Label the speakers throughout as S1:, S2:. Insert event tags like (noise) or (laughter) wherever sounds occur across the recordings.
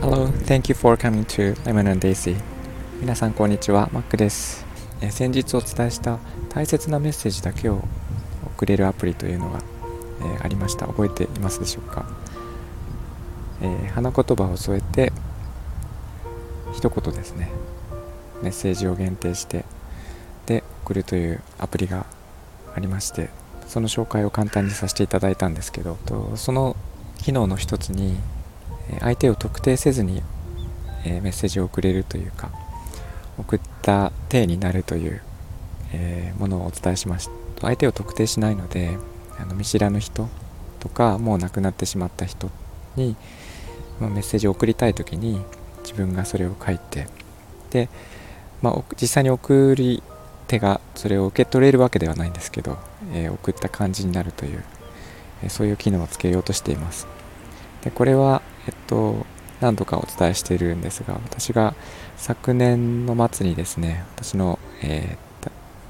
S1: Hello, thank you for coming to Lemon and Daisy. 皆さんこんにちは、マックです、え先日お伝えした大切なメッセージだけを送れるアプリというのが、えーありました。覚えていますでしょうか、えー花言葉を添えて一言ですね。メッセージを限定してで送るというアプリがありましてその紹介を簡単にさせていただいたんですけどその機能の一つに相手を特定せずに、えメッセージを送れるというか送った体になるという、えものをお伝えしました。相手を特定しないのであの見知らぬ人とかもう亡くなってしまった人に、メッセージを送りたい時に自分がそれを書いてで、まあ、実際に送り手がそれを受け取れるわけではないんですけど、えー送った感じになるという、えーそういう機能をつけようとしています。でこれは、えっと、何度かお伝えしているんですが私が昨年の末にですね私の、えー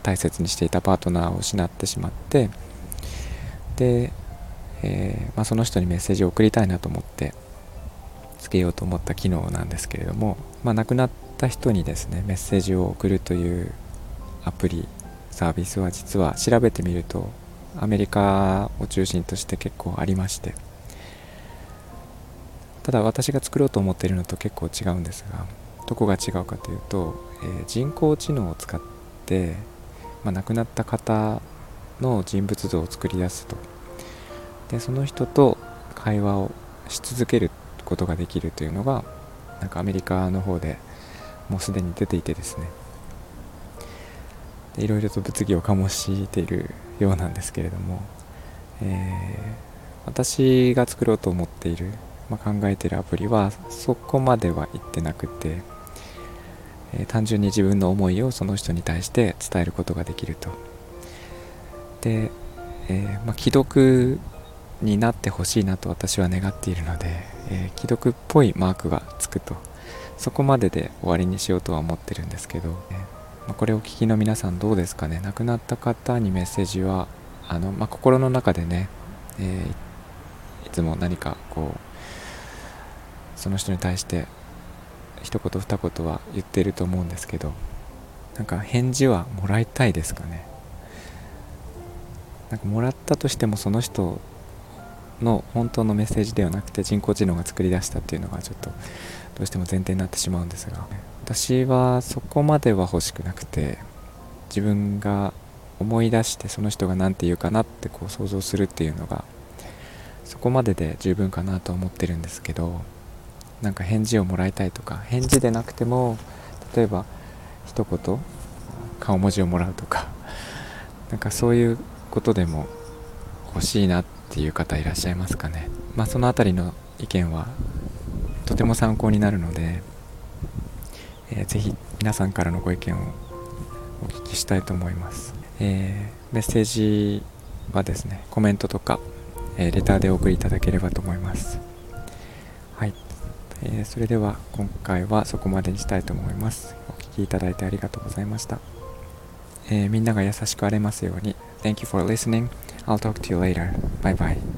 S1: 大切にしていたパートナーを失ってしまってで、えまあ、その人にメッセージを送りたいなと思ってつけようと思った機能なんですけれども、まあ、亡くなった人にですねメッセージを送るというアプリサービスは実は調べてみるとアメリカを中心として結構ありまして。ただ私が作ろうと思っているのと結構違うんですがどこが違うかというと、えー人工知能を使って、まあ、亡くなった方の人物像を作り出すと。でその人と会話をし続けることができるというのがなんかアメリカの方でもうすでに出ていてですね。いろいろと物議を醸しているようなんですけれども、えー私が作ろうと思っている、まあ、考えているアプリはそこまではいってなくて、えー単純に自分の思いをその人に対して伝えることができると。で、えーまあ、既読になってほしいなと私は願っているので、え既読っぽいマークがつくとそこまでで終わりにしようとは思ってるんですけど、えーまあこれをお聞きの皆さんどうですかね。亡くなった方にメッセージはあの、まあ、心の中でね、えーいつも何かこうその人に対して一言二言は言ってると思うんですけどなんか返事はもらいたいですかね。なんかもらったとしてもその人の本当のメッセージではなくて人工知能が作り出したっていうのがちょっとどうしても前提になってしまうんですが私はそこまでは欲しくなくて自分が思い出してその人が何て言うかなってこう想像するっていうのがそこまでで十分かなと思ってるんですけどなんか返事をもらいたいとか返事でなくても例えば一言顔文字をもらうとか (laughs) なんかそういうことでも欲しいなっていう方いらっしゃいますかね。まあそのあたりの意見はとても参考になるので、えーぜひ皆さんからのご意見をお聞きしたいと思います、えーメッセージはですねコメントとか、えーレターでお送りいただければと思います。はい、えーそれでは今回はそこまでにしたいと思います。お聞きいただいてありがとうございました、えーみんなが優しくあれますように。Thank you for listening. I'll talk to you later. Bye bye.